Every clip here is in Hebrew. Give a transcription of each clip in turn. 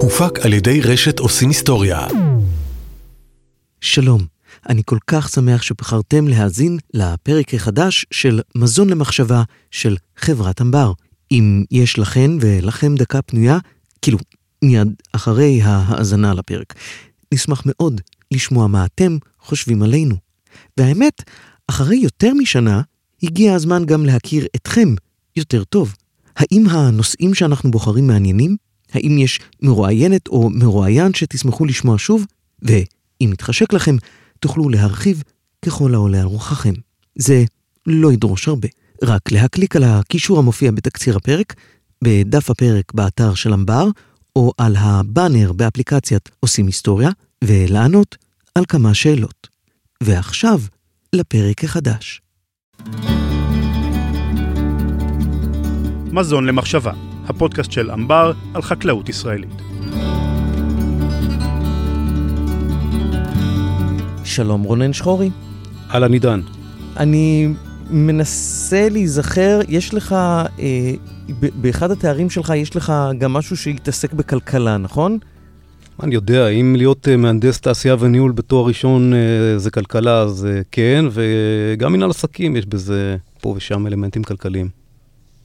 הופק על ידי רשת עושים היסטוריה. שלום, אני כל כך שמח שבחרתם להאזין לפרק החדש של מזון למחשבה של חברת אמבר. אם יש לכן ולכם דקה פנויה, כאילו, מיד אחרי ההאזנה לפרק, נשמח מאוד לשמוע מה אתם חושבים עלינו. והאמת, אחרי יותר משנה, הגיע הזמן גם להכיר אתכם יותר טוב. האם הנושאים שאנחנו בוחרים מעניינים? האם יש מרואיינת או מרואיין שתשמחו לשמוע שוב? ואם יתחשק לכם, תוכלו להרחיב ככל העולה על רוחכם. זה לא ידרוש הרבה, רק להקליק על הקישור המופיע בתקציר הפרק, בדף הפרק באתר של אמבר, או על הבאנר באפליקציית עושים היסטוריה, ולענות על כמה שאלות. ועכשיו, לפרק החדש. מזון למחשבה, הפודקאסט של אמבר על חקלאות ישראלית. שלום רונן שחורי. אהלן עידן. אני מנסה להיזכר, יש לך, אה, באחד התארים שלך יש לך גם משהו שהתעסק בכלכלה, נכון? אני יודע, אם להיות אה, מהנדס תעשייה וניהול בתואר ראשון אה, זה כלכלה, אז אה, כן, וגם מנהל עסקים יש בזה פה ושם אלמנטים כלכליים.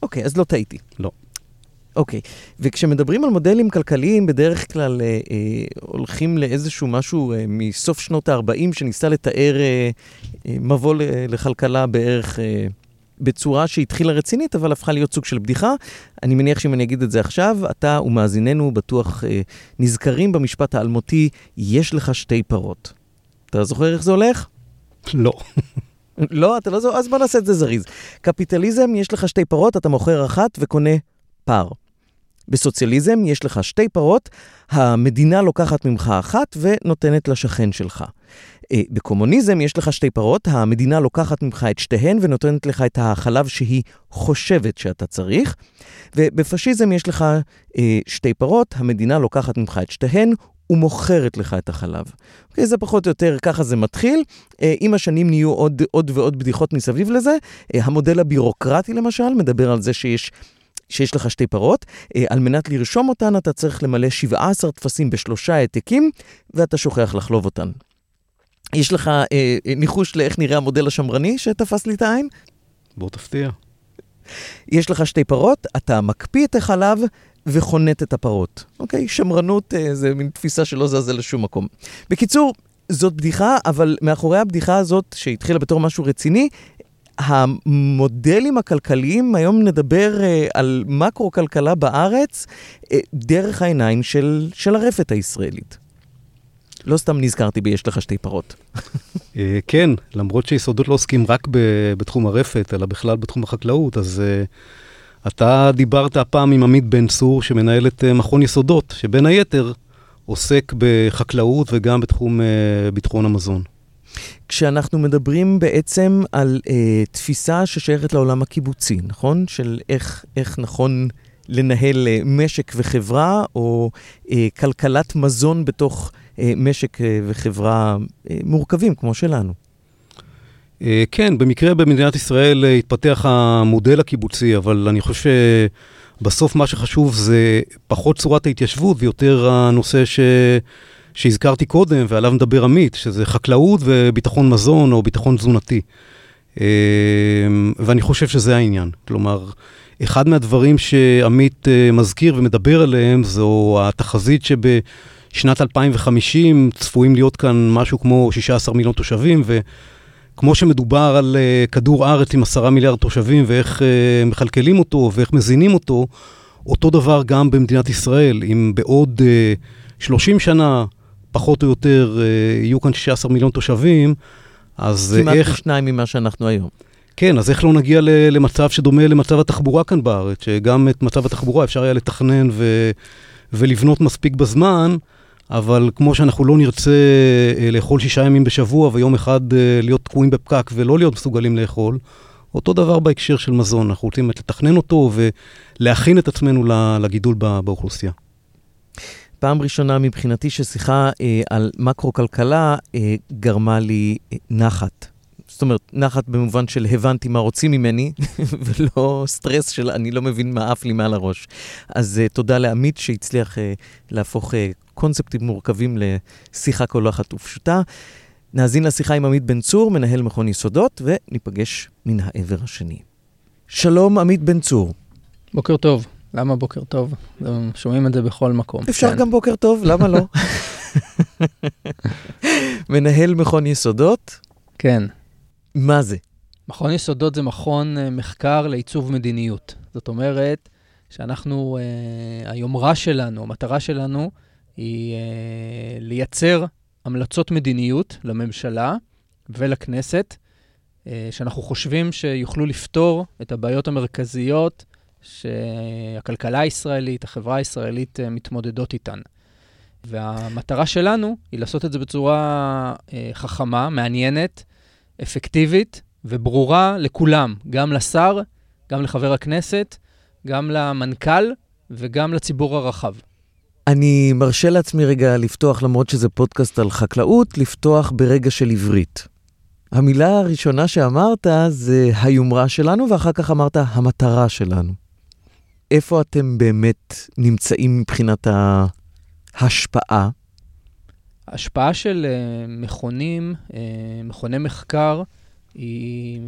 אוקיי, אז לא טעיתי. לא. אוקיי, וכשמדברים על מודלים כלכליים, בדרך כלל אה, אה, הולכים לאיזשהו משהו אה, מסוף שנות ה-40, שניסה לתאר אה, אה, מבוא לכלכלה בערך אה, בצורה שהתחילה רצינית, אבל הפכה להיות סוג של בדיחה. אני מניח שאם אני אגיד את זה עכשיו, אתה ומאזיננו בטוח אה, נזכרים במשפט האלמותי, יש לך שתי פרות. אתה זוכר איך זה הולך? לא. לא, אתה לא זוכר? אז בוא נעשה את זה זריז. קפיטליזם, יש לך שתי פרות, אתה מוכר אחת וקונה פר. בסוציאליזם יש לך שתי פרות, המדינה לוקחת ממך אחת ונותנת לשכן שלך. אה, בקומוניזם יש לך שתי פרות, המדינה לוקחת ממך את שתיהן ונותנת לך את החלב שהיא חושבת שאתה צריך. ובפשיזם יש לך אה, שתי פרות, המדינה לוקחת ממך את שתיהן ומוכרת לך את החלב. אוקיי, זה פחות או יותר, ככה זה מתחיל. אה, עם השנים נהיו עוד, עוד ועוד בדיחות מסביב לזה. המודל הבירוקרטי למשל מדבר על זה שיש שיש לך שתי פרות, אה, על מנת לרשום אותן אתה צריך למלא 17 טפסים בשלושה העתקים, ואתה שוכח לחלוב אותן. יש לך אה, אה, ניחוש לאיך נראה המודל השמרני שתפס לי את העין? בוא תפתיע. יש לך שתי פרות, אתה מקפיא את החלב וחונט את הפרות. אוקיי? שמרנות אה, זה מין תפיסה שלא זזה לשום מקום. בקיצור, זאת בדיחה, אבל מאחורי הבדיחה הזאת, שהתחילה בתור משהו רציני, המודלים הכלכליים, היום נדבר uh, על מקרו-כלכלה בארץ uh, דרך העיניים של, של הרפת הישראלית. לא סתם נזכרתי ב"יש לך שתי פרות". uh, כן, למרות שיסודות לא עוסקים רק ב- בתחום הרפת, אלא בכלל בתחום החקלאות, אז uh, אתה דיברת הפעם עם עמית בן צור, שמנהל את מכון יסודות, שבין היתר עוסק בחקלאות וגם בתחום ביטחון המזון. כשאנחנו מדברים בעצם על אה, תפיסה ששייכת לעולם הקיבוצי, נכון? של איך, איך נכון לנהל אה, משק וחברה, או אה, כלכלת מזון בתוך אה, משק אה, וחברה אה, מורכבים כמו שלנו. אה, כן, במקרה במדינת ישראל אה, התפתח המודל הקיבוצי, אבל אני חושב שבסוף מה שחשוב זה פחות צורת ההתיישבות ויותר הנושא ש... שהזכרתי קודם, ועליו מדבר עמית, שזה חקלאות וביטחון מזון או ביטחון תזונתי. אמ, ואני חושב שזה העניין. כלומר, אחד מהדברים שעמית אה, מזכיר ומדבר עליהם זו התחזית שבשנת 2050 צפויים להיות כאן משהו כמו 16 מיליון תושבים, וכמו שמדובר על אה, כדור ארץ עם 10 מיליארד תושבים ואיך אה, מכלכלים אותו ואיך מזינים אותו, אותו דבר גם במדינת ישראל, אם בעוד 30 שנה פחות או יותר אה, יהיו כאן 16 מיליון תושבים, אז כמעט איך... כמעט שניים ממה שאנחנו היום. כן, אז איך לא נגיע למצב שדומה למצב התחבורה כאן בארץ, שגם את מצב התחבורה אפשר היה לתכנן ו... ולבנות מספיק בזמן, אבל כמו שאנחנו לא נרצה אה, לאכול שישה ימים בשבוע ויום אחד אה, להיות תקועים בפקק ולא להיות מסוגלים לאכול, אותו דבר בהקשר של מזון, אנחנו רוצים לתכנן אותו ולהכין את עצמנו לגידול באוכלוסייה. פעם ראשונה מבחינתי ששיחה אה, על מקרו-כלכלה אה, גרמה לי אה, נחת. זאת אומרת, נחת במובן של הבנתי מה רוצים ממני, ולא סטרס של אני לא מבין מה עף לי מעל הראש. אז uh, תודה לעמית שהצליח uh, להפוך uh, קונספטים מורכבים לשיחה קולחת ופשוטה. נאזין לשיחה עם עמית בן צור, מנהל מכון יסודות, וניפגש מן העבר השני. שלום, עמית בן צור. בוקר טוב. למה בוקר טוב? שומעים את זה בכל מקום. אפשר כן. גם בוקר טוב, למה לא? מנהל מכון יסודות? כן. מה זה? מכון יסודות זה מכון אה, מחקר לעיצוב מדיניות. זאת אומרת שאנחנו, אה, היומרה שלנו, המטרה שלנו היא אה, לייצר המלצות מדיניות לממשלה ולכנסת, שאנחנו חושבים שיוכלו לפתור את הבעיות המרכזיות שהכלכלה הישראלית, החברה הישראלית מתמודדות איתן. והמטרה שלנו היא לעשות את זה בצורה חכמה, מעניינת, אפקטיבית וברורה לכולם, גם לשר, גם לחבר הכנסת, גם למנכ"ל וגם לציבור הרחב. אני מרשה לעצמי רגע לפתוח, למרות שזה פודקאסט על חקלאות, לפתוח ברגע של עברית. המילה הראשונה שאמרת זה היומרה שלנו, ואחר כך אמרת המטרה שלנו. איפה אתם באמת נמצאים מבחינת ההשפעה? ההשפעה של uh, מכונים, uh, מכוני מחקר, היא,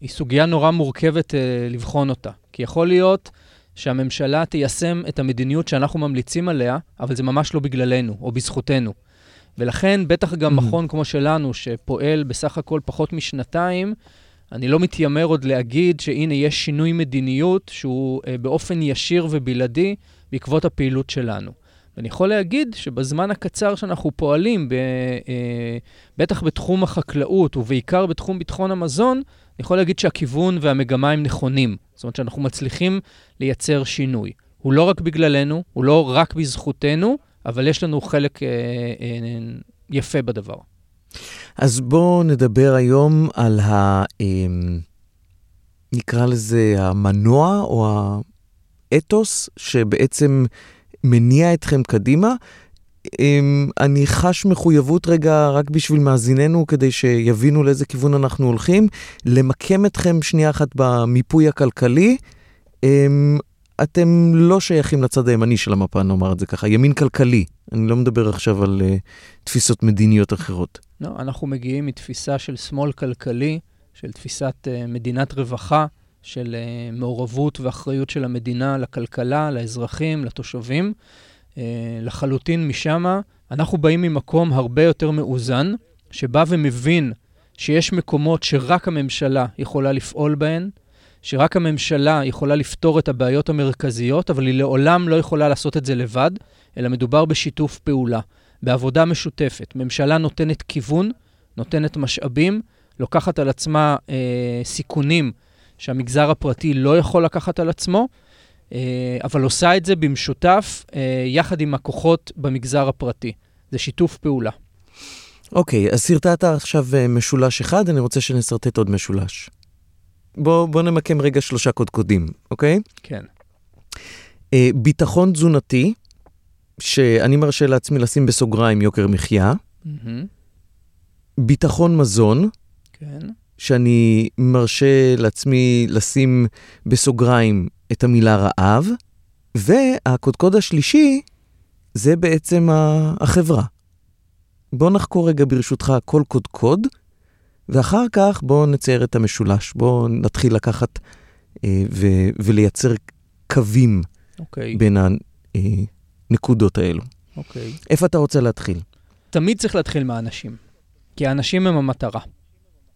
היא סוגיה נורא מורכבת uh, לבחון אותה. כי יכול להיות שהממשלה תיישם את המדיניות שאנחנו ממליצים עליה, אבל זה ממש לא בגללנו או בזכותנו. ולכן, בטח גם mm-hmm. מכון כמו שלנו, שפועל בסך הכל פחות משנתיים, אני לא מתיימר עוד להגיד שהנה יש שינוי מדיניות שהוא uh, באופן ישיר ובלעדי בעקבות הפעילות שלנו. ואני יכול להגיד שבזמן הקצר שאנחנו פועלים, ב, אה, בטח בתחום החקלאות ובעיקר בתחום ביטחון המזון, אני יכול להגיד שהכיוון והמגמה הם נכונים. זאת אומרת שאנחנו מצליחים לייצר שינוי. הוא לא רק בגללנו, הוא לא רק בזכותנו, אבל יש לנו חלק אה, אה, יפה בדבר. אז בואו נדבר היום על ה... אה, נקרא לזה המנוע או האתוס שבעצם מניע אתכם קדימה. אמ, אני חש מחויבות רגע רק בשביל מאזיננו, כדי שיבינו לאיזה כיוון אנחנו הולכים, למקם אתכם שנייה אחת במיפוי הכלכלי. אתם לא שייכים לצד הימני של המפה, נאמר את זה ככה, ימין כלכלי. אני לא מדבר עכשיו על uh, תפיסות מדיניות אחרות. לא, אנחנו מגיעים מתפיסה של שמאל כלכלי, של תפיסת uh, מדינת רווחה, של uh, מעורבות ואחריות של המדינה לכלכלה, לאזרחים, לתושבים. Uh, לחלוטין משם, אנחנו באים ממקום הרבה יותר מאוזן, שבא ומבין שיש מקומות שרק הממשלה יכולה לפעול בהן, שרק הממשלה יכולה לפתור את הבעיות המרכזיות, אבל היא לעולם לא יכולה לעשות את זה לבד, אלא מדובר בשיתוף פעולה, בעבודה משותפת. ממשלה נותנת כיוון, נותנת משאבים, לוקחת על עצמה אה, סיכונים שהמגזר הפרטי לא יכול לקחת על עצמו, אה, אבל עושה את זה במשותף אה, יחד עם הכוחות במגזר הפרטי. זה שיתוף פעולה. אוקיי, אז סרטטת עכשיו אה, משולש אחד, אני רוצה שנשרטט עוד משולש. בוא, בוא נמקם רגע שלושה קודקודים, אוקיי? כן. Uh, ביטחון תזונתי, שאני מרשה לעצמי לשים בסוגריים יוקר מחיה. Mm-hmm. ביטחון מזון. כן. שאני מרשה לעצמי לשים בסוגריים את המילה רעב, והקודקוד השלישי זה בעצם החברה. בוא נחקור רגע ברשותך כל קודקוד, ואחר כך בואו נצייר את המשולש. בואו נתחיל לקחת אה, ו- ולייצר קווים okay. אוקיי. בין הנקודות האלו. אוקיי. Okay. איפה אתה רוצה להתחיל? תמיד צריך להתחיל מהאנשים, כי האנשים הם המטרה.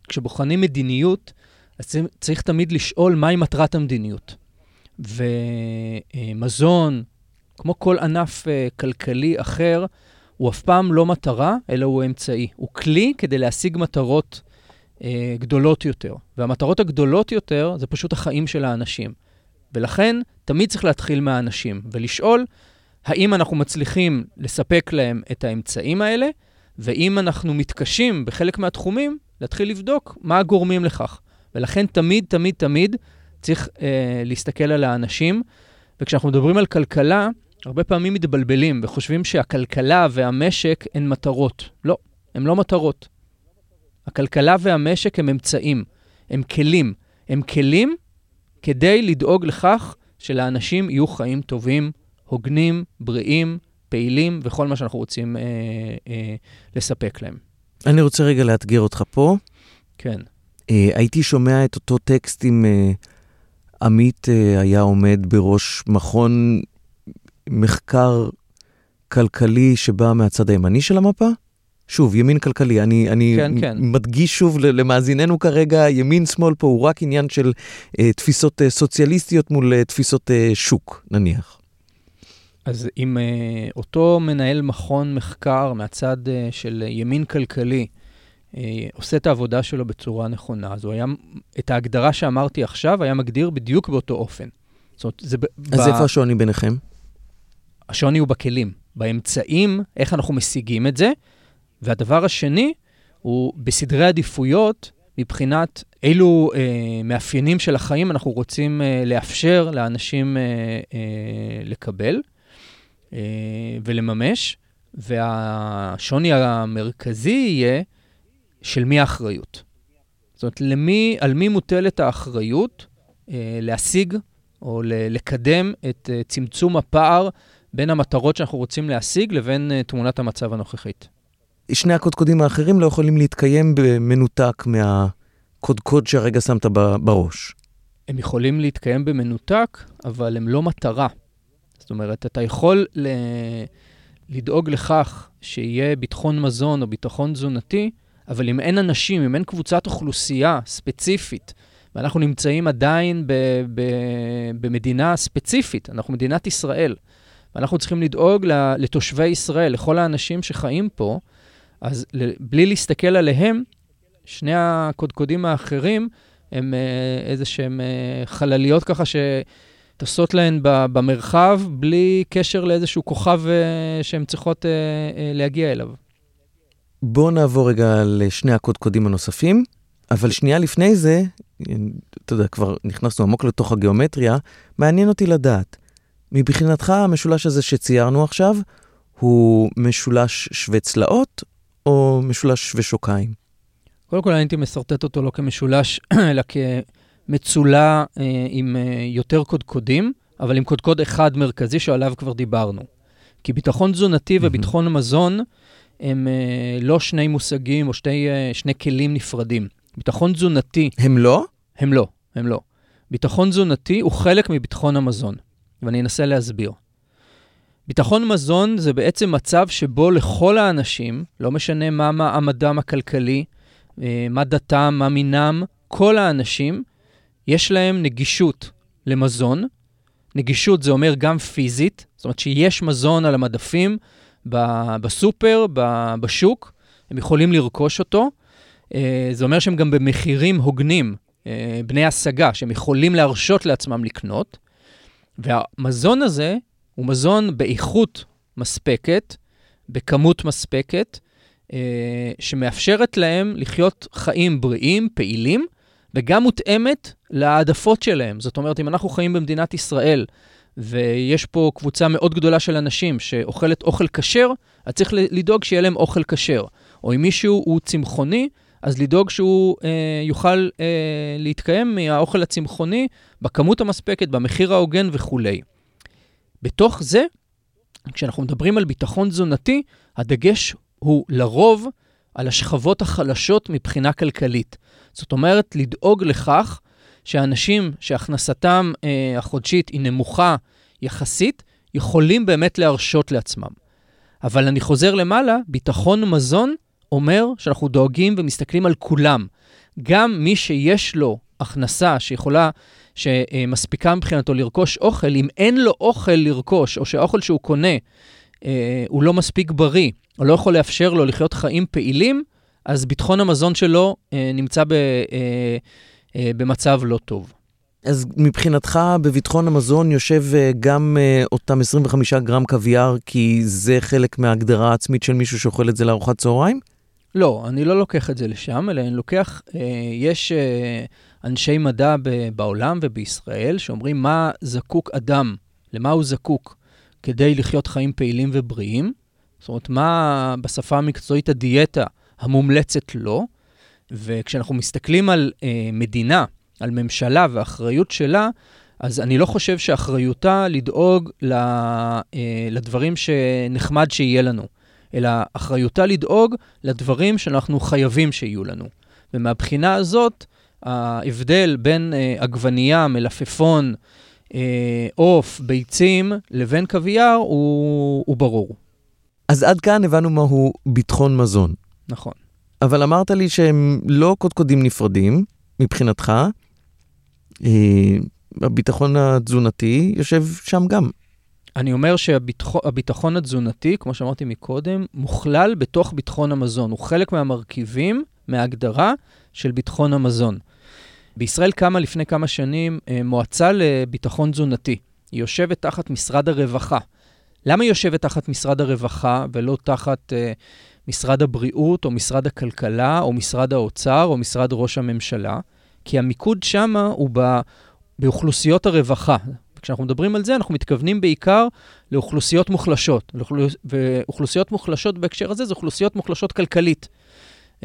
כשבוחנים מדיניות, אז צריך תמיד לשאול מהי מטרת המדיניות. ומזון, כמו כל ענף אה, כלכלי אחר, הוא אף פעם לא מטרה, אלא הוא אמצעי. הוא כלי כדי להשיג מטרות גדולות יותר. והמטרות הגדולות יותר זה פשוט החיים של האנשים. ולכן, תמיד צריך להתחיל מהאנשים ולשאול האם אנחנו מצליחים לספק להם את האמצעים האלה, ואם אנחנו מתקשים בחלק מהתחומים, להתחיל לבדוק מה הגורמים לכך. ולכן תמיד, תמיד, תמיד צריך אה, להסתכל על האנשים. וכשאנחנו מדברים על כלכלה, הרבה פעמים מתבלבלים וחושבים שהכלכלה והמשק הן מטרות. לא, הן לא מטרות. הכלכלה והמשק הם אמצעים, הם כלים. הם כלים כדי לדאוג לכך שלאנשים יהיו חיים טובים, הוגנים, בריאים, פעילים, וכל מה שאנחנו רוצים אה, אה, לספק להם. אני רוצה רגע לאתגר אותך פה. כן. אה, הייתי שומע את אותו טקסט אם אה, עמית אה, היה עומד בראש מכון מחקר כלכלי שבא מהצד הימני של המפה? שוב, ימין כלכלי, אני, אני כן, כן. מדגיש שוב למאזיננו כרגע, ימין-שמאל פה הוא רק עניין של אה, תפיסות אה, סוציאליסטיות מול אה, תפיסות אה, שוק, נניח. אז אם אה, אותו מנהל מכון מחקר מהצד אה, של ימין כלכלי אה, עושה את העבודה שלו בצורה נכונה, אז הוא היה, את ההגדרה שאמרתי עכשיו, היה מגדיר בדיוק באותו אופן. זאת אומרת, זה... אז ב... איפה השוני ביניכם? השוני הוא בכלים, באמצעים, איך אנחנו משיגים את זה. והדבר השני הוא בסדרי עדיפויות מבחינת אילו אה, מאפיינים של החיים אנחנו רוצים אה, לאפשר לאנשים אה, אה, לקבל אה, ולממש, והשוני המרכזי יהיה של מי האחריות. זאת אומרת, למי, על מי מוטלת האחריות אה, להשיג או ל- לקדם את אה, צמצום הפער בין המטרות שאנחנו רוצים להשיג לבין uh, תמונת המצב הנוכחית. שני הקודקודים האחרים לא יכולים להתקיים במנותק מהקודקוד שהרגע שמת בראש. הם יכולים להתקיים במנותק, אבל הם לא מטרה. זאת אומרת, אתה יכול ל... לדאוג לכך שיהיה ביטחון מזון או ביטחון תזונתי, אבל אם אין אנשים, אם אין קבוצת אוכלוסייה ספציפית, ואנחנו נמצאים עדיין ב... ב... במדינה ספציפית, אנחנו מדינת ישראל, ואנחנו צריכים לדאוג לתושבי ישראל, לכל האנשים שחיים פה, אז בלי להסתכל עליהם, שני הקודקודים האחרים הם אה, איזה שהם אה, חלליות ככה שטסות להן במרחב, בלי קשר לאיזשהו כוכב אה, שהן צריכות להגיע אליו. בואו נעבור רגע לשני הקודקודים הנוספים, אבל שנייה לפני זה, אתה יודע, כבר נכנסנו עמוק לתוך הגיאומטריה, מעניין אותי לדעת, מבחינתך המשולש הזה שציירנו עכשיו, הוא משולש שווה צלעות או משולש שווה שוקיים? קודם כל, הייתי משרטט אותו לא כמשולש, אלא כמצולע אה, עם אה, יותר קודקודים, אבל עם קודקוד אחד מרכזי שעליו כבר דיברנו. כי ביטחון תזונתי וביטחון מזון הם אה, לא שני מושגים או שני, אה, שני כלים נפרדים. ביטחון תזונתי... הם לא? הם לא, הם לא. ביטחון תזונתי הוא חלק מביטחון המזון. ואני אנסה להסביר. ביטחון מזון זה בעצם מצב שבו לכל האנשים, לא משנה מה מעמדם הכלכלי, אה, מה דתם, מה מינם, כל האנשים, יש להם נגישות למזון. נגישות זה אומר גם פיזית, זאת אומרת שיש מזון על המדפים, בסופר, בשוק, הם יכולים לרכוש אותו. אה, זה אומר שהם גם במחירים הוגנים, אה, בני השגה, שהם יכולים להרשות לעצמם לקנות. והמזון הזה הוא מזון באיכות מספקת, בכמות מספקת, אה, שמאפשרת להם לחיות חיים בריאים, פעילים, וגם מותאמת להעדפות שלהם. זאת אומרת, אם אנחנו חיים במדינת ישראל, ויש פה קבוצה מאוד גדולה של אנשים שאוכלת אוכל כשר, אז צריך לדאוג שיהיה להם אוכל כשר. או אם מישהו הוא צמחוני, אז לדאוג שהוא אה, יוכל אה, להתקיים מהאוכל הצמחוני בכמות המספקת, במחיר ההוגן וכולי. בתוך זה, כשאנחנו מדברים על ביטחון תזונתי, הדגש הוא לרוב על השכבות החלשות מבחינה כלכלית. זאת אומרת, לדאוג לכך שאנשים שהכנסתם אה, החודשית היא נמוכה יחסית, יכולים באמת להרשות לעצמם. אבל אני חוזר למעלה, ביטחון מזון אומר שאנחנו דואגים ומסתכלים על כולם. גם מי שיש לו הכנסה שיכולה, שמספיקה מבחינתו לרכוש אוכל, אם אין לו אוכל לרכוש, או שהאוכל שהוא קונה אה, הוא לא מספיק בריא, או לא יכול לאפשר לו לחיות חיים פעילים, אז ביטחון המזון שלו אה, נמצא ב, אה, אה, במצב לא טוב. אז מבחינתך בביטחון המזון יושב אה, גם אה, אותם 25 גרם קוויאר, כי זה חלק מההגדרה העצמית של מישהו שאוכל את זה לארוחת צהריים? לא, אני לא לוקח את זה לשם, אלא אני לוקח, אה, יש אה, אנשי מדע בעולם ובישראל שאומרים מה זקוק אדם, למה הוא זקוק כדי לחיות חיים פעילים ובריאים. זאת אומרת, מה בשפה המקצועית הדיאטה המומלצת לו, וכשאנחנו מסתכלים על אה, מדינה, על ממשלה ואחריות שלה, אז אני לא חושב שאחריותה לדאוג ל, אה, לדברים שנחמד שיהיה לנו, אלא אחריותה לדאוג לדברים שאנחנו חייבים שיהיו לנו. ומהבחינה הזאת, ההבדל בין אה, עגבנייה, מלפפון, אה, עוף, ביצים, לבין קוויאר הוא, הוא ברור. אז עד כאן הבנו מהו ביטחון מזון. נכון. אבל אמרת לי שהם לא קודקודים נפרדים, מבחינתך. אה, הביטחון התזונתי יושב שם גם. אני אומר שהביטחון התזונתי, כמו שאמרתי מקודם, מוכלל בתוך ביטחון המזון. הוא חלק מהמרכיבים, מההגדרה של ביטחון המזון. בישראל קמה לפני כמה שנים אה, מועצה לביטחון תזונתי. היא יושבת תחת משרד הרווחה. למה היא יושבת תחת משרד הרווחה ולא תחת uh, משרד הבריאות או משרד הכלכלה או משרד האוצר או משרד ראש הממשלה? כי המיקוד שם הוא ב, באוכלוסיות הרווחה. כשאנחנו מדברים על זה, אנחנו מתכוונים בעיקר לאוכלוסיות מוחלשות. ואוכלוסיות מוחלשות בהקשר הזה זה אוכלוסיות מוחלשות כלכלית. Uh,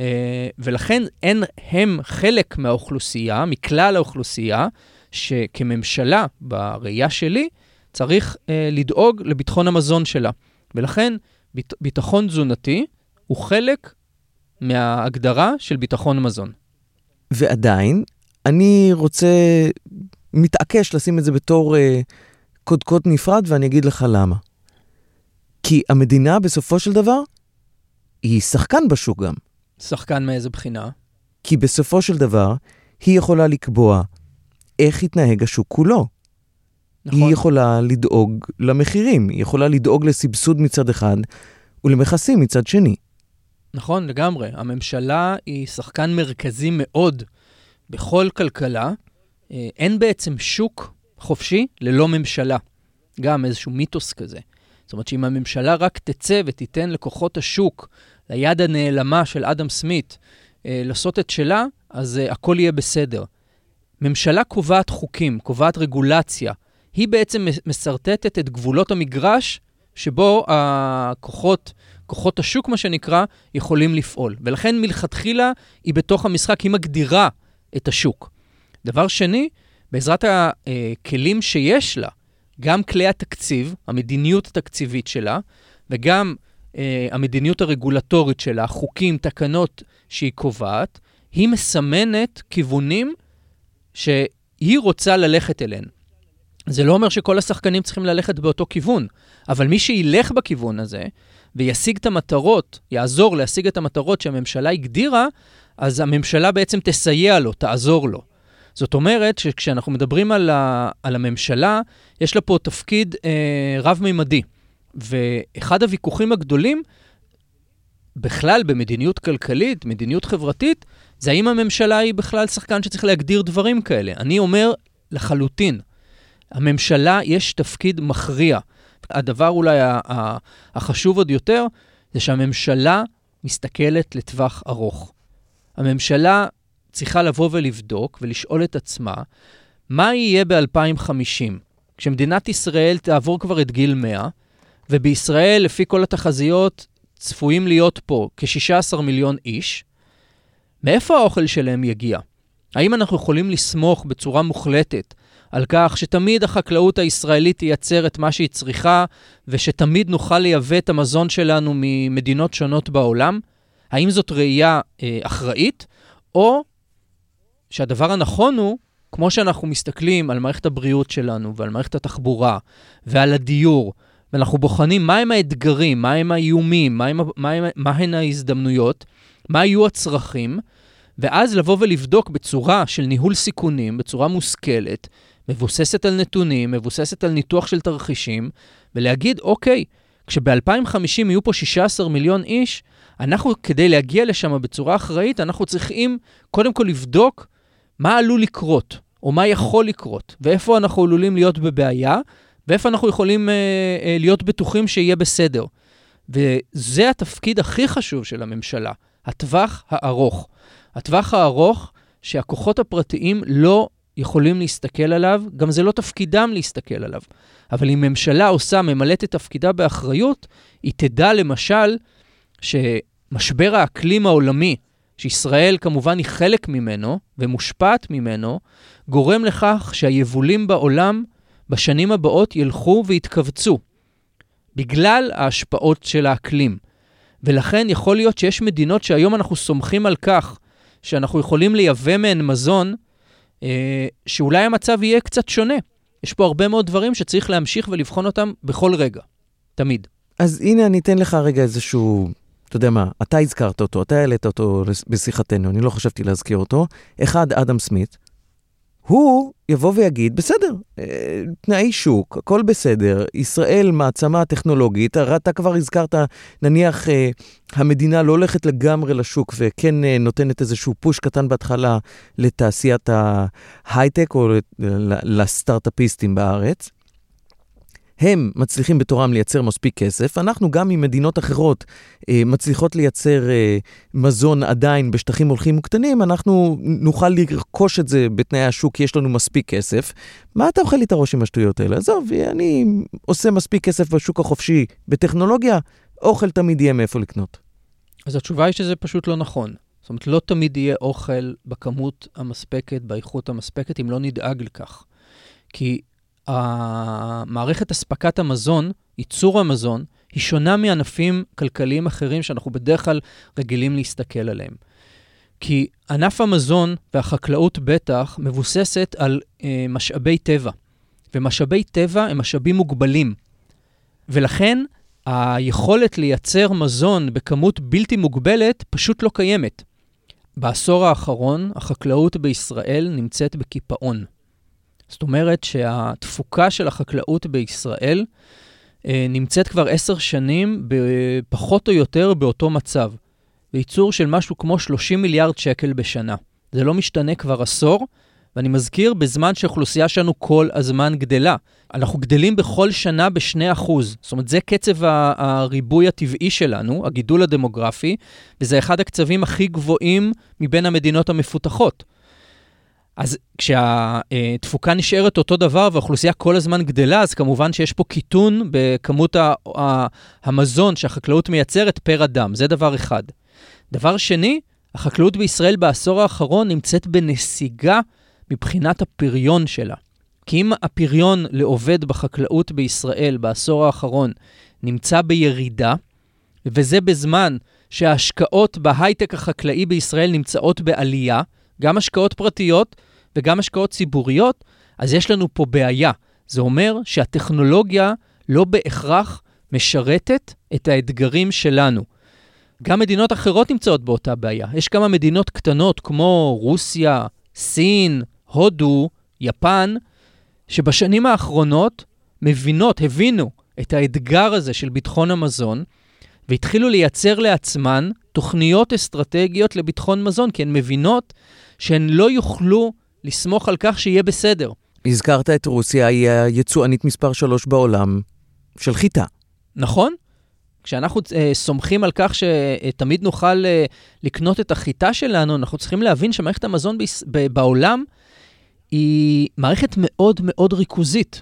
ולכן אין הם חלק מהאוכלוסייה, מכלל האוכלוסייה, שכממשלה, בראייה שלי, צריך uh, לדאוג לביטחון המזון שלה. ולכן ביט, ביטחון תזונתי הוא חלק מההגדרה של ביטחון מזון. ועדיין, אני רוצה, מתעקש לשים את זה בתור uh, קודקוד נפרד, ואני אגיד לך למה. כי המדינה בסופו של דבר, היא שחקן בשוק גם. שחקן מאיזה בחינה? כי בסופו של דבר, היא יכולה לקבוע איך יתנהג השוק כולו. נכון. היא יכולה לדאוג למחירים, היא יכולה לדאוג לסבסוד מצד אחד ולמכסים מצד שני. נכון, לגמרי. הממשלה היא שחקן מרכזי מאוד בכל כלכלה. אה, אין בעצם שוק חופשי ללא ממשלה. גם איזשהו מיתוס כזה. זאת אומרת שאם הממשלה רק תצא ותיתן לכוחות השוק, ליד הנעלמה של אדם סמית, אה, לעשות את שלה, אז אה, הכל יהיה בסדר. ממשלה קובעת חוקים, קובעת רגולציה, היא בעצם מסרטטת את גבולות המגרש שבו הכוחות, כוחות השוק, מה שנקרא, יכולים לפעול. ולכן מלכתחילה היא בתוך המשחק, היא מגדירה את השוק. דבר שני, בעזרת הכלים שיש לה, גם כלי התקציב, המדיניות התקציבית שלה, וגם המדיניות הרגולטורית שלה, חוקים, תקנות שהיא קובעת, היא מסמנת כיוונים שהיא רוצה ללכת אליהם. זה לא אומר שכל השחקנים צריכים ללכת באותו כיוון, אבל מי שילך בכיוון הזה וישיג את המטרות, יעזור להשיג את המטרות שהממשלה הגדירה, אז הממשלה בעצם תסייע לו, תעזור לו. זאת אומרת שכשאנחנו מדברים על, ה, על הממשלה, יש לה פה תפקיד אה, רב-מימדי. ואחד הוויכוחים הגדולים, בכלל במדיניות כלכלית, מדיניות חברתית, זה האם הממשלה היא בכלל שחקן שצריך להגדיר דברים כאלה. אני אומר לחלוטין, הממשלה יש תפקיד מכריע. הדבר אולי החשוב עוד יותר, זה שהממשלה מסתכלת לטווח ארוך. הממשלה צריכה לבוא ולבדוק ולשאול את עצמה, מה יהיה ב-2050, כשמדינת ישראל תעבור כבר את גיל 100, ובישראל, לפי כל התחזיות, צפויים להיות פה כ-16 מיליון איש, מאיפה האוכל שלהם יגיע? האם אנחנו יכולים לסמוך בצורה מוחלטת על כך שתמיד החקלאות הישראלית תייצר את מה שהיא צריכה, ושתמיד נוכל לייבא את המזון שלנו ממדינות שונות בעולם? האם זאת ראייה אה, אחראית, או שהדבר הנכון הוא, כמו שאנחנו מסתכלים על מערכת הבריאות שלנו ועל מערכת התחבורה ועל הדיור, ואנחנו בוחנים מהם האתגרים, מהם האיומים, מהם, מהם, מהן ההזדמנויות, מה יהיו הצרכים, ואז לבוא ולבדוק בצורה של ניהול סיכונים, בצורה מושכלת, מבוססת על נתונים, מבוססת על ניתוח של תרחישים, ולהגיד, אוקיי, כשב-2050 יהיו פה 16 מיליון איש, אנחנו, כדי להגיע לשם בצורה אחראית, אנחנו צריכים קודם כל לבדוק מה עלול לקרות, או מה יכול לקרות, ואיפה אנחנו עלולים להיות בבעיה, ואיפה אנחנו יכולים אה, אה, להיות בטוחים שיהיה בסדר. וזה התפקיד הכי חשוב של הממשלה, הטווח הארוך. הטווח הארוך שהכוחות הפרטיים לא יכולים להסתכל עליו, גם זה לא תפקידם להסתכל עליו. אבל אם ממשלה עושה, ממלאת את תפקידה באחריות, היא תדע למשל שמשבר האקלים העולמי שישראל כמובן היא חלק ממנו ומושפעת ממנו, גורם לכך שהיבולים בעולם בשנים הבאות ילכו ויתכווצו, בגלל ההשפעות של האקלים. ולכן יכול להיות שיש מדינות שהיום אנחנו סומכים על כך שאנחנו יכולים לייבא מהן מזון, אה, שאולי המצב יהיה קצת שונה. יש פה הרבה מאוד דברים שצריך להמשיך ולבחון אותם בכל רגע, תמיד. אז הנה אני אתן לך רגע איזשהו, אתה יודע מה, אתה הזכרת אותו, אתה העלית אותו בשיחתנו, אני לא חשבתי להזכיר אותו. אחד, אדם סמית, הוא יבוא ויגיד, בסדר, אה, תנאי שוק, הכל בסדר, ישראל מעצמה טכנולוגית, אתה כבר הזכרת, נניח אה, המדינה לא הולכת לגמרי לשוק וכן אה, נותנת איזשהו פוש קטן בהתחלה לתעשיית ההייטק או לסטארט-אפיסטים בארץ. הם מצליחים בתורם לייצר מספיק כסף, אנחנו גם עם מדינות אחרות אה, מצליחות לייצר אה, מזון עדיין בשטחים הולכים וקטנים, אנחנו נוכל לרכוש את זה בתנאי השוק יש לנו מספיק כסף. מה אתה אוכל לי את הראש עם השטויות האלה? עזוב, אני עושה מספיק כסף בשוק החופשי בטכנולוגיה, אוכל תמיד יהיה מאיפה לקנות. אז התשובה היא שזה פשוט לא נכון. זאת אומרת, לא תמיד יהיה אוכל בכמות המספקת, באיכות המספקת, אם לא נדאג לכך. כי המערכת אספקת המזון, ייצור המזון, היא שונה מענפים כלכליים אחרים שאנחנו בדרך כלל רגילים להסתכל עליהם. כי ענף המזון והחקלאות בטח מבוססת על אה, משאבי טבע, ומשאבי טבע הם משאבים מוגבלים. ולכן היכולת לייצר מזון בכמות בלתי מוגבלת פשוט לא קיימת. בעשור האחרון החקלאות בישראל נמצאת בקיפאון. זאת אומרת שהתפוקה של החקלאות בישראל אה, נמצאת כבר עשר שנים פחות או יותר באותו מצב, בייצור של משהו כמו 30 מיליארד שקל בשנה. זה לא משתנה כבר עשור, ואני מזכיר, בזמן שהאוכלוסייה שלנו כל הזמן גדלה. אנחנו גדלים בכל שנה ב-2%. זאת אומרת, זה קצב הריבוי הטבעי שלנו, הגידול הדמוגרפי, וזה אחד הקצבים הכי גבוהים מבין המדינות המפותחות. אז כשהתפוקה נשארת אותו דבר והאוכלוסייה כל הזמן גדלה, אז כמובן שיש פה קיטון בכמות המזון שהחקלאות מייצרת פר אדם, זה דבר אחד. דבר שני, החקלאות בישראל בעשור האחרון נמצאת בנסיגה מבחינת הפריון שלה. כי אם הפריון לעובד בחקלאות בישראל בעשור האחרון נמצא בירידה, וזה בזמן שההשקעות בהייטק החקלאי בישראל נמצאות בעלייה, גם השקעות פרטיות וגם השקעות ציבוריות, אז יש לנו פה בעיה. זה אומר שהטכנולוגיה לא בהכרח משרתת את האתגרים שלנו. גם מדינות אחרות נמצאות באותה בעיה. יש כמה מדינות קטנות כמו רוסיה, סין, הודו, יפן, שבשנים האחרונות מבינות, הבינו את האתגר הזה של ביטחון המזון, והתחילו לייצר לעצמן תוכניות אסטרטגיות לביטחון מזון, כי הן מבינות שהן לא יוכלו לסמוך על כך שיהיה בסדר. הזכרת את רוסיה, היא היצואנית מספר 3 בעולם של חיטה. נכון. כשאנחנו uh, סומכים על כך שתמיד נוכל uh, לקנות את החיטה שלנו, אנחנו צריכים להבין שמערכת המזון ביס, ב, בעולם היא מערכת מאוד מאוד ריכוזית.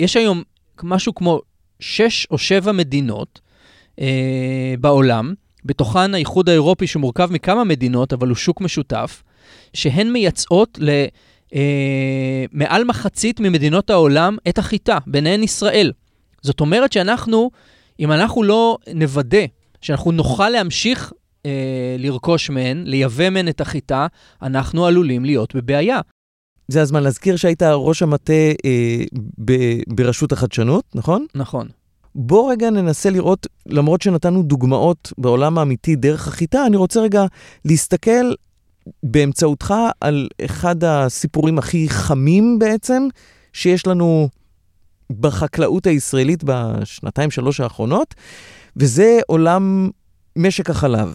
יש היום משהו כמו 6 או 7 מדינות uh, בעולם, בתוכן האיחוד האירופי שמורכב מכמה מדינות, אבל הוא שוק משותף, שהן מייצאות למעל אה, מחצית ממדינות העולם את החיטה, ביניהן ישראל. זאת אומרת שאנחנו, אם אנחנו לא נוודא שאנחנו נוכל להמשיך אה, לרכוש מהן, לייבא מהן את החיטה, אנחנו עלולים להיות בבעיה. זה הזמן להזכיר שהיית ראש המטה אה, ב- ברשות החדשנות, נכון? נכון. בוא רגע ננסה לראות, למרות שנתנו דוגמאות בעולם האמיתי דרך החיטה, אני רוצה רגע להסתכל באמצעותך על אחד הסיפורים הכי חמים בעצם, שיש לנו בחקלאות הישראלית בשנתיים, שלוש האחרונות, וזה עולם משק החלב.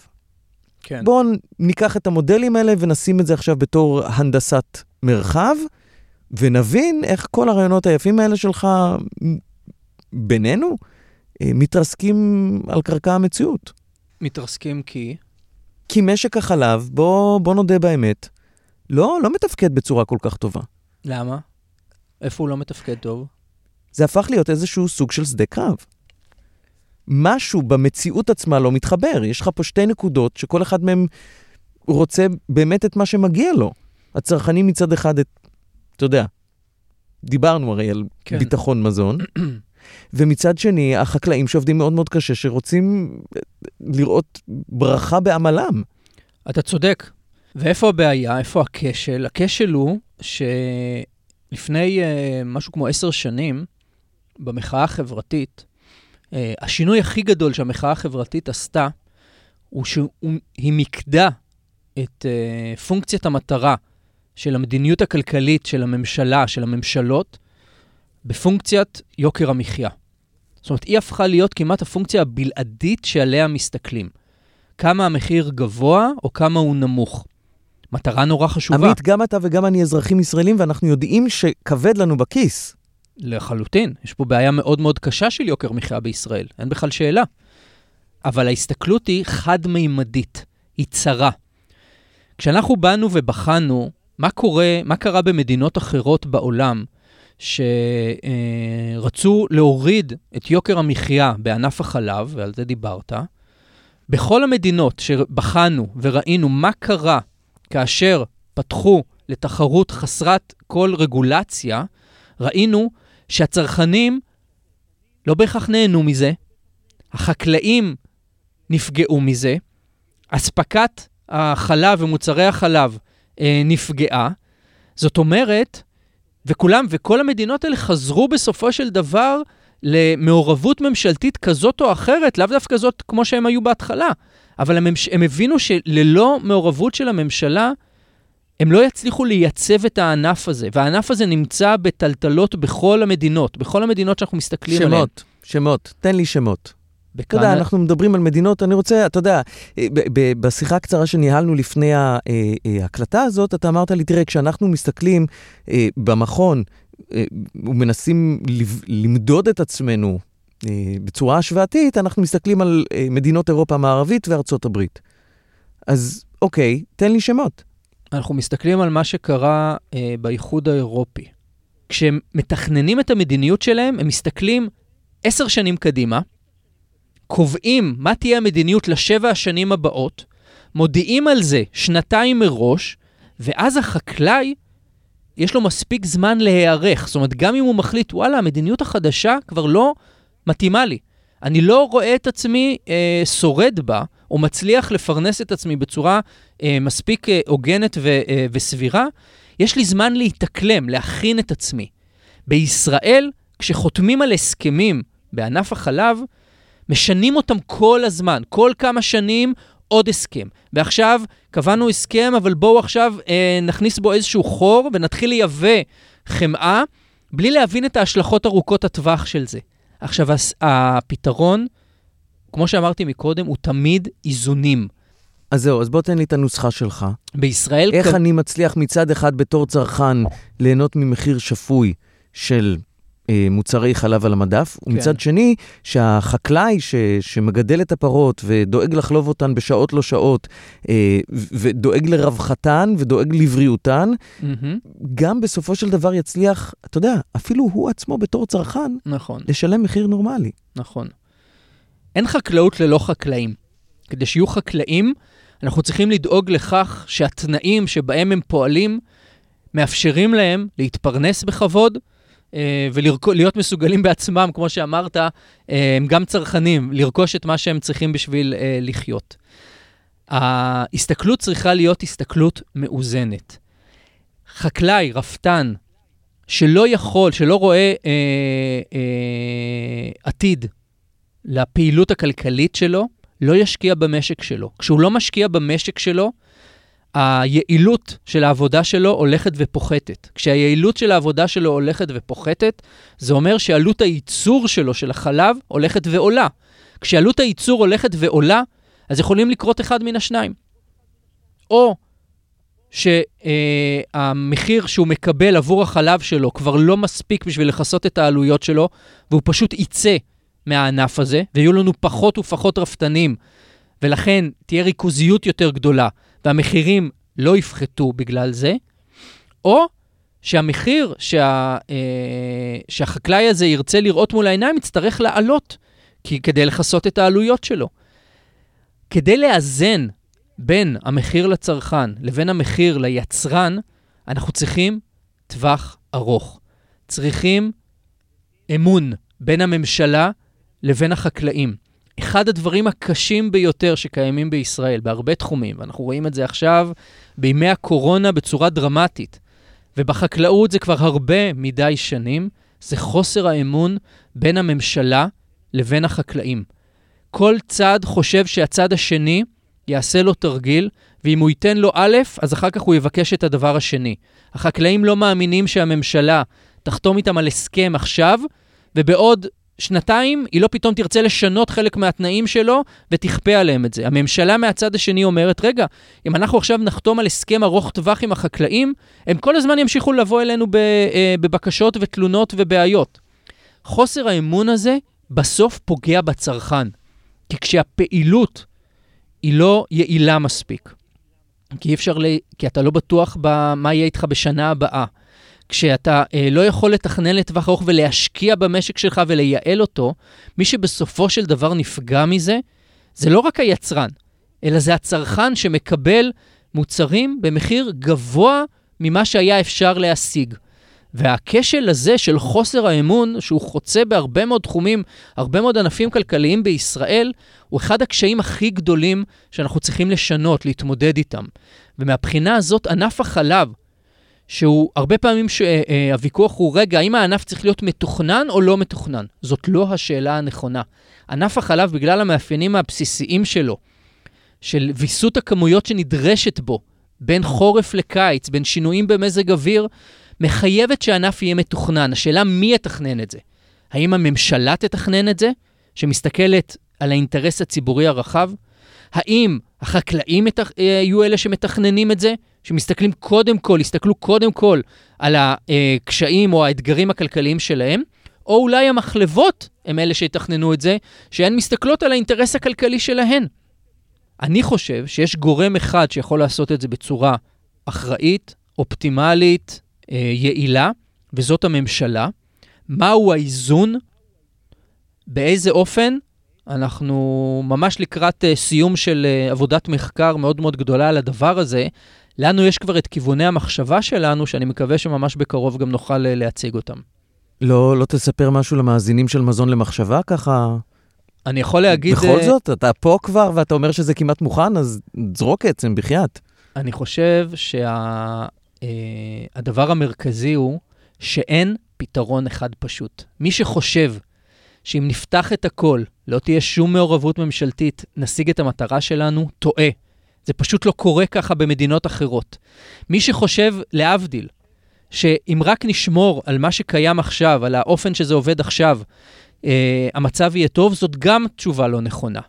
כן. בואו ניקח את המודלים האלה ונשים את זה עכשיו בתור הנדסת מרחב, ונבין איך כל הרעיונות היפים האלה שלך, בינינו, אה, מתרסקים על קרקע המציאות. מתרסקים כי? כי משק החלב, בוא, בוא נודה באמת, לא, לא מתפקד בצורה כל כך טובה. למה? איפה הוא לא מתפקד טוב? זה הפך להיות איזשהו סוג של שדה קרב. משהו במציאות עצמה לא מתחבר. יש לך פה שתי נקודות שכל אחד מהם רוצה באמת את מה שמגיע לו. הצרכנים מצד אחד, את, אתה יודע, דיברנו הרי על כן. ביטחון מזון, ומצד שני, החקלאים שעובדים מאוד מאוד קשה, שרוצים לראות ברכה בעמלם. אתה צודק. ואיפה הבעיה? איפה הכשל? הכשל הוא שלפני uh, משהו כמו עשר שנים, במחאה החברתית, uh, השינוי הכי גדול שהמחאה החברתית עשתה, הוא שהיא מיקדה את uh, פונקציית המטרה של המדיניות הכלכלית של הממשלה, של הממשלות, בפונקציית יוקר המחיה. זאת אומרת, היא הפכה להיות כמעט הפונקציה הבלעדית שעליה מסתכלים. כמה המחיר גבוה או כמה הוא נמוך. מטרה נורא חשובה. עמית, גם אתה וגם אני אזרחים ישראלים, ואנחנו יודעים שכבד לנו בכיס. לחלוטין. יש פה בעיה מאוד מאוד קשה של יוקר מחיה בישראל, אין בכלל שאלה. אבל ההסתכלות היא חד-מימדית, היא צרה. כשאנחנו באנו ובחנו מה קורה, מה קרה במדינות אחרות בעולם, שרצו להוריד את יוקר המחיה בענף החלב, ועל זה דיברת, בכל המדינות שבחנו וראינו מה קרה כאשר פתחו לתחרות חסרת כל רגולציה, ראינו שהצרכנים לא בהכרח נהנו מזה, החקלאים נפגעו מזה, אספקת החלב ומוצרי החלב אה, נפגעה. זאת אומרת, וכולם, וכל המדינות האלה חזרו בסופו של דבר למעורבות ממשלתית כזאת או אחרת, לאו דווקא זאת כמו שהם היו בהתחלה. אבל הם, הם הבינו שללא מעורבות של הממשלה, הם לא יצליחו לייצב את הענף הזה. והענף הזה נמצא בטלטלות בכל המדינות, בכל המדינות שאנחנו מסתכלים שמות, עליהן. שמות, שמות, תן לי שמות. אתה יודע, אנחנו מדברים על מדינות, אני רוצה, אתה יודע, ב- בשיחה הקצרה שניהלנו לפני ההקלטה הזאת, אתה אמרת לי, תראה, כשאנחנו מסתכלים אה, במכון אה, ומנסים למדוד את עצמנו אה, בצורה השוואתית, אנחנו מסתכלים על אה, מדינות אירופה המערבית וארצות הברית. אז אוקיי, תן לי שמות. אנחנו מסתכלים על מה שקרה אה, באיחוד האירופי. כשהם מתכננים את המדיניות שלהם, הם מסתכלים עשר שנים קדימה, קובעים מה תהיה המדיניות לשבע השנים הבאות, מודיעים על זה שנתיים מראש, ואז החקלאי, יש לו מספיק זמן להיערך. זאת אומרת, גם אם הוא מחליט, וואלה, המדיניות החדשה כבר לא מתאימה לי. אני לא רואה את עצמי אה, שורד בה, או מצליח לפרנס את עצמי בצורה אה, מספיק אה, הוגנת ו, אה, וסבירה, יש לי זמן להתאקלם, להכין את עצמי. בישראל, כשחותמים על הסכמים בענף החלב, משנים אותם כל הזמן, כל כמה שנים עוד הסכם. ועכשיו קבענו הסכם, אבל בואו עכשיו אה, נכניס בו איזשהו חור ונתחיל לייבא חמאה, בלי להבין את ההשלכות ארוכות הטווח של זה. עכשיו, הפתרון, כמו שאמרתי מקודם, הוא תמיד איזונים. אז זהו, אז בוא תן לי את הנוסחה שלך. בישראל... איך כ- אני מצליח מצד אחד בתור צרכן ליהנות ממחיר שפוי של מוצרי חלב על המדף, כן. ומצד שני, שהחקלאי ש, שמגדל את הפרות ודואג לחלוב אותן בשעות לא שעות, אה, ודואג לרווחתן ודואג לבריאותן, מהמם, גם בסופו של דבר יצליח, אתה יודע, אפילו הוא עצמו בתור צרכן, נכון. לשלם מחיר נורמלי. נכון. אין חקלאות ללא חקלאים. כדי שיהיו חקלאים, אנחנו צריכים לדאוג לכך שהתנאים שבהם הם פועלים מאפשרים להם להתפרנס בכבוד אה, ולהיות מסוגלים בעצמם, כמו שאמרת, אה, הם גם צרכנים, לרכוש את מה שהם צריכים בשביל אה, לחיות. ההסתכלות צריכה להיות הסתכלות מאוזנת. חקלאי, רפתן, שלא יכול, שלא רואה אה, אה, עתיד לפעילות הכלכלית שלו, לא ישקיע במשק שלו. כשהוא לא משקיע במשק שלו, היעילות של העבודה שלו הולכת ופוחתת. כשהיעילות של העבודה שלו הולכת ופוחתת, זה אומר שעלות הייצור שלו, של החלב, הולכת ועולה. כשעלות הייצור הולכת ועולה, אז יכולים לקרות אחד מן השניים. או שהמחיר שהוא מקבל עבור החלב שלו כבר לא מספיק בשביל לכסות את העלויות שלו, והוא פשוט יצא מהענף הזה, ויהיו לנו פחות ופחות רפתנים, ולכן תהיה ריכוזיות יותר גדולה, והמחירים לא יפחתו בגלל זה, או שהמחיר שה, אה, שהחקלאי הזה ירצה לראות מול העיניים יצטרך לעלות, כי, כדי לכסות את העלויות שלו. כדי לאזן בין המחיר לצרכן לבין המחיר ליצרן, אנחנו צריכים טווח ארוך. צריכים אמון בין הממשלה לבין החקלאים. אחד הדברים הקשים ביותר שקיימים בישראל, בהרבה תחומים, ואנחנו רואים את זה עכשיו בימי הקורונה בצורה דרמטית, ובחקלאות זה כבר הרבה מדי שנים, זה חוסר האמון בין הממשלה לבין החקלאים. כל צד חושב שהצד השני יעשה לו תרגיל, ואם הוא ייתן לו א', אז אחר כך הוא יבקש את הדבר השני. החקלאים לא מאמינים שהממשלה תחתום איתם על הסכם עכשיו, ובעוד שנתיים היא לא פתאום תרצה לשנות חלק מהתנאים שלו ותכפה עליהם את זה. הממשלה מהצד השני אומרת, רגע, אם אנחנו עכשיו נחתום על הסכם ארוך טווח עם החקלאים, הם כל הזמן ימשיכו לבוא אלינו אה, בבקשות ותלונות ובעיות. חוסר האמון הזה בסוף פוגע בצרכן. כי כשהפעילות היא לא יעילה מספיק, כי אפשר, ל... כי אתה לא בטוח במה יהיה איתך בשנה הבאה. כשאתה אה, לא יכול לתכנן לטווח ארוך ולהשקיע במשק שלך ולייעל אותו, מי שבסופו של דבר נפגע מזה, זה לא רק היצרן, אלא זה הצרכן שמקבל מוצרים במחיר גבוה ממה שהיה אפשר להשיג. והכשל הזה של חוסר האמון, שהוא חוצה בהרבה מאוד תחומים, הרבה מאוד ענפים כלכליים בישראל, הוא אחד הקשיים הכי גדולים שאנחנו צריכים לשנות, להתמודד איתם. ומהבחינה הזאת, ענף החלב, שהוא הרבה פעמים שהוויכוח אה, הוא, רגע, האם הענף צריך להיות מתוכנן או לא מתוכנן? זאת לא השאלה הנכונה. ענף החלב, בגלל המאפיינים הבסיסיים שלו, של ויסות הכמויות שנדרשת בו, בין חורף לקיץ, בין שינויים במזג אוויר, מחייבת שענף יהיה מתוכנן. השאלה מי יתכנן את זה. האם הממשלה תתכנן את זה, שמסתכלת על האינטרס הציבורי הרחב? האם החקלאים אה, יהיו אלה שמתכננים את זה, שמסתכלים קודם כל, יסתכלו קודם כל על הקשיים או האתגרים הכלכליים שלהם, או אולי המחלבות הם אלה שיתכננו את זה, שהן מסתכלות על האינטרס הכלכלי שלהן. אני חושב שיש גורם אחד שיכול לעשות את זה בצורה אחראית, אופטימלית, אה, יעילה, וזאת הממשלה. מהו האיזון? באיזה אופן? אנחנו ממש לקראת uh, סיום של uh, עבודת מחקר מאוד מאוד גדולה על הדבר הזה. לנו יש כבר את כיווני המחשבה שלנו, שאני מקווה שממש בקרוב גם נוכל uh, להציג אותם. לא, לא תספר משהו למאזינים של מזון למחשבה ככה? אני יכול להגיד... בכל uh, זאת, אתה פה כבר ואתה אומר שזה כמעט מוכן, אז זרוק עצם, בחייאת. אני חושב שהדבר שה, uh, המרכזי הוא שאין פתרון אחד פשוט. מי שחושב שאם נפתח את הכל, לא תהיה שום מעורבות ממשלתית, נשיג את המטרה שלנו, טועה. זה פשוט לא קורה ככה במדינות אחרות. מי שחושב, להבדיל, שאם רק נשמור על מה שקיים עכשיו, על האופן שזה עובד עכשיו, אה, המצב יהיה טוב, זאת גם תשובה לא נכונה.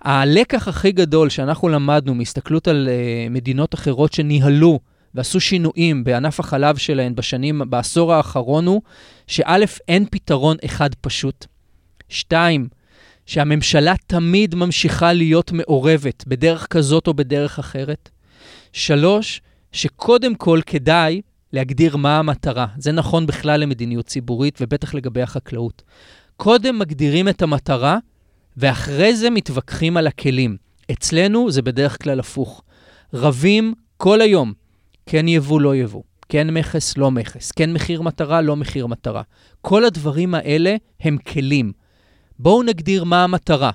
הלקח הכי גדול שאנחנו למדנו מהסתכלות על אה, מדינות אחרות שניהלו ועשו שינויים בענף החלב שלהן בשנים, בעשור האחרון הוא, שא', אין פתרון אחד פשוט. שתיים, שהממשלה תמיד ממשיכה להיות מעורבת בדרך כזאת או בדרך אחרת. שלוש, שקודם כל כדאי להגדיר מה המטרה. זה נכון בכלל למדיניות ציבורית ובטח לגבי החקלאות. קודם מגדירים את המטרה, ואחרי זה מתווכחים על הכלים. אצלנו זה בדרך כלל הפוך. רבים כל היום כן יבוא, לא יבוא, כן מכס, לא מכס, כן מחיר מטרה, לא מחיר מטרה. כל הדברים האלה הם כלים. בואו נגדיר מה המטרה.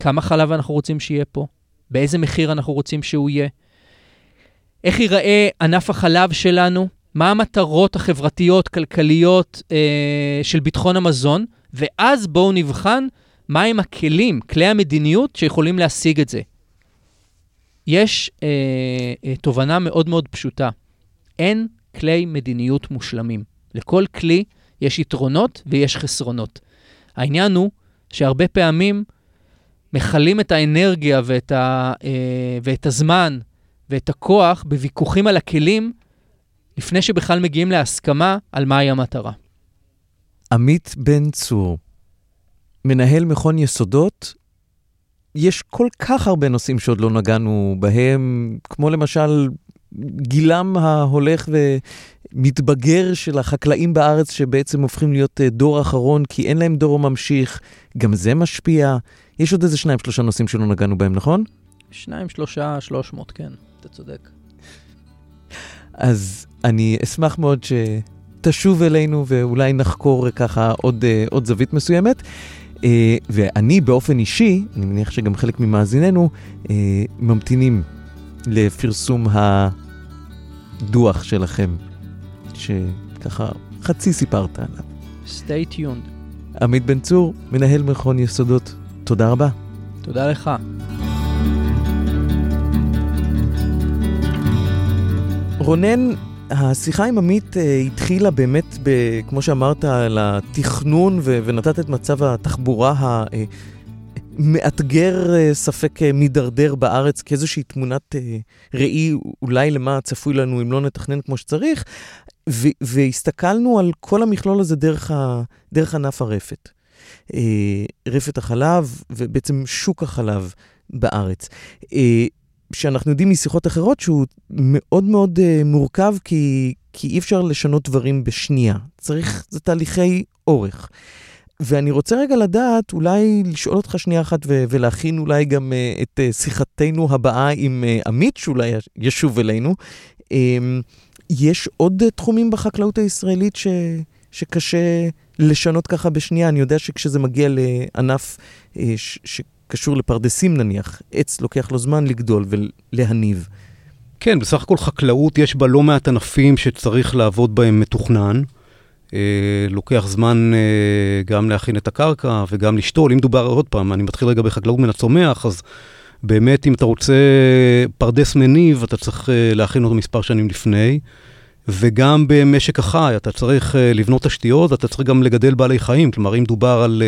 כמה חלב אנחנו רוצים שיהיה פה? באיזה מחיר אנחנו רוצים שהוא יהיה? איך ייראה ענף החלב שלנו? מה המטרות החברתיות, כלכליות אה, של ביטחון המזון? ואז בואו נבחן מהם הכלים, כלי המדיניות שיכולים להשיג את זה. יש אה, אה, תובנה מאוד מאוד פשוטה. אין כלי מדיניות מושלמים. לכל כלי יש יתרונות ויש חסרונות. העניין הוא שהרבה פעמים מכלים את האנרגיה ואת, ה, אה, ואת הזמן ואת הכוח בוויכוחים על הכלים, לפני שבכלל מגיעים להסכמה על מהי המטרה. עמית בן צור, מנהל מכון יסודות יש כל כך הרבה נושאים שעוד לא נגענו בהם, כמו למשל גילם ההולך ומתבגר של החקלאים בארץ, שבעצם הופכים להיות אה, דור אחרון, כי אין להם דור ממשיך, גם זה משפיע. יש עוד איזה שניים, שלושה נושאים שלא נגענו בהם, נכון? שניים, שלושה, שלוש מאות, כן, אתה צודק. אז אני אשמח מאוד שתשוב אלינו ואולי נחקור ככה עוד, אה, עוד זווית מסוימת. אה, ואני באופן אישי, אני מניח שגם חלק ממאזיננו, אה, ממתינים לפרסום הדוח שלכם, שככה חצי סיפרת עליו. stay tuned. עמית בן צור, מנהל מכון יסודות, תודה רבה. תודה לך. רונן, השיחה עם עמית uh, התחילה באמת, ב, כמו שאמרת, על התכנון ו- ונתת את מצב התחבורה המאתגר, uh, uh, ספק uh, מידרדר בארץ כאיזושהי תמונת uh, ראי אולי למה צפוי לנו אם לא נתכנן כמו שצריך, ו- והסתכלנו על כל המכלול הזה דרך, ה- דרך ענף הרפת. רפת החלב ובעצם שוק החלב בארץ. שאנחנו יודעים משיחות אחרות שהוא מאוד מאוד מורכב, כי, כי אי אפשר לשנות דברים בשנייה. צריך, זה תהליכי אורך. ואני רוצה רגע לדעת, אולי לשאול אותך שנייה אחת ו- ולהכין אולי גם uh, את uh, שיחתנו הבאה עם uh, עמית, שאולי ישוב אלינו. Um, יש עוד uh, תחומים בחקלאות הישראלית ש- שקשה לשנות ככה בשנייה? אני יודע שכשזה מגיע לענף uh, ש- ש- קשור לפרדסים נניח, עץ לוקח לו זמן לגדול ולהניב. כן, בסך הכל חקלאות יש בה לא מעט ענפים שצריך לעבוד בהם מתוכנן. אה, לוקח זמן אה, גם להכין את הקרקע וגם לשתול. אם מדובר, עוד פעם, אני מתחיל רגע בחקלאות מן הצומח, אז באמת אם אתה רוצה פרדס מניב, אתה צריך אה, להכין אותו מספר שנים לפני. וגם במשק החי, אתה צריך לבנות תשתיות, ואתה צריך גם לגדל בעלי חיים. כלומר, אם מדובר על...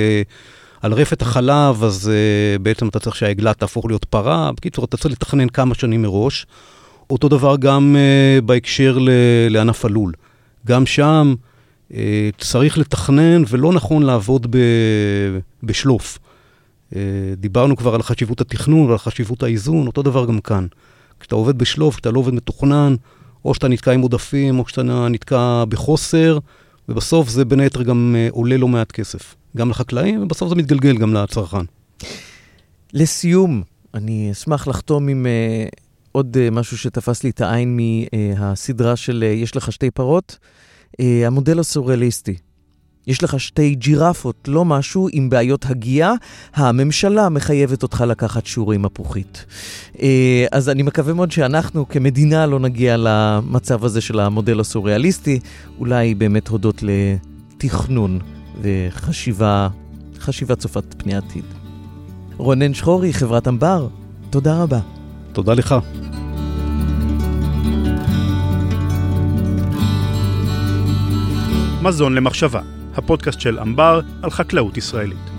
על רפת החלב, אז בעצם אתה צריך שהעגלה תהפוך להיות פרה. בקיצור, אתה צריך לתכנן כמה שנים מראש. אותו דבר גם בהקשר לענף הלול. גם שם צריך לתכנן ולא נכון לעבוד ב- בשלוף. Uh, דיברנו כבר על חשיבות התכנון ועל חשיבות האיזון, אותו דבר גם כאן. כשאתה עובד בשלוף, כשאתה לא עובד מתוכנן, או שאתה נתקע עם עודפים, או שאתה נתקע בחוסר, ובסוף זה בין היתר גם uh, עולה לא מעט כסף. גם לחקלאים, ובסוף זה מתגלגל גם לצרכן. לסיום, אני אשמח לחתום עם uh, עוד uh, משהו שתפס לי את העין מהסדרה של uh, יש לך שתי פרות, uh, המודל הסוריאליסטי. יש לך שתי ג'ירפות, לא משהו עם בעיות הגייה, הממשלה מחייבת אותך לקחת שיעורי מפוחית. אז אני מקווה מאוד שאנחנו כמדינה לא נגיע למצב הזה של המודל הסוריאליסטי, אולי באמת הודות לתכנון וחשיבה, חשיבה צופת פני עתיד. רונן שחורי, חברת אמבר, תודה רבה. תודה לך. מזון למחשבה, הפודקאסט של אמבר על חקלאות ישראלית.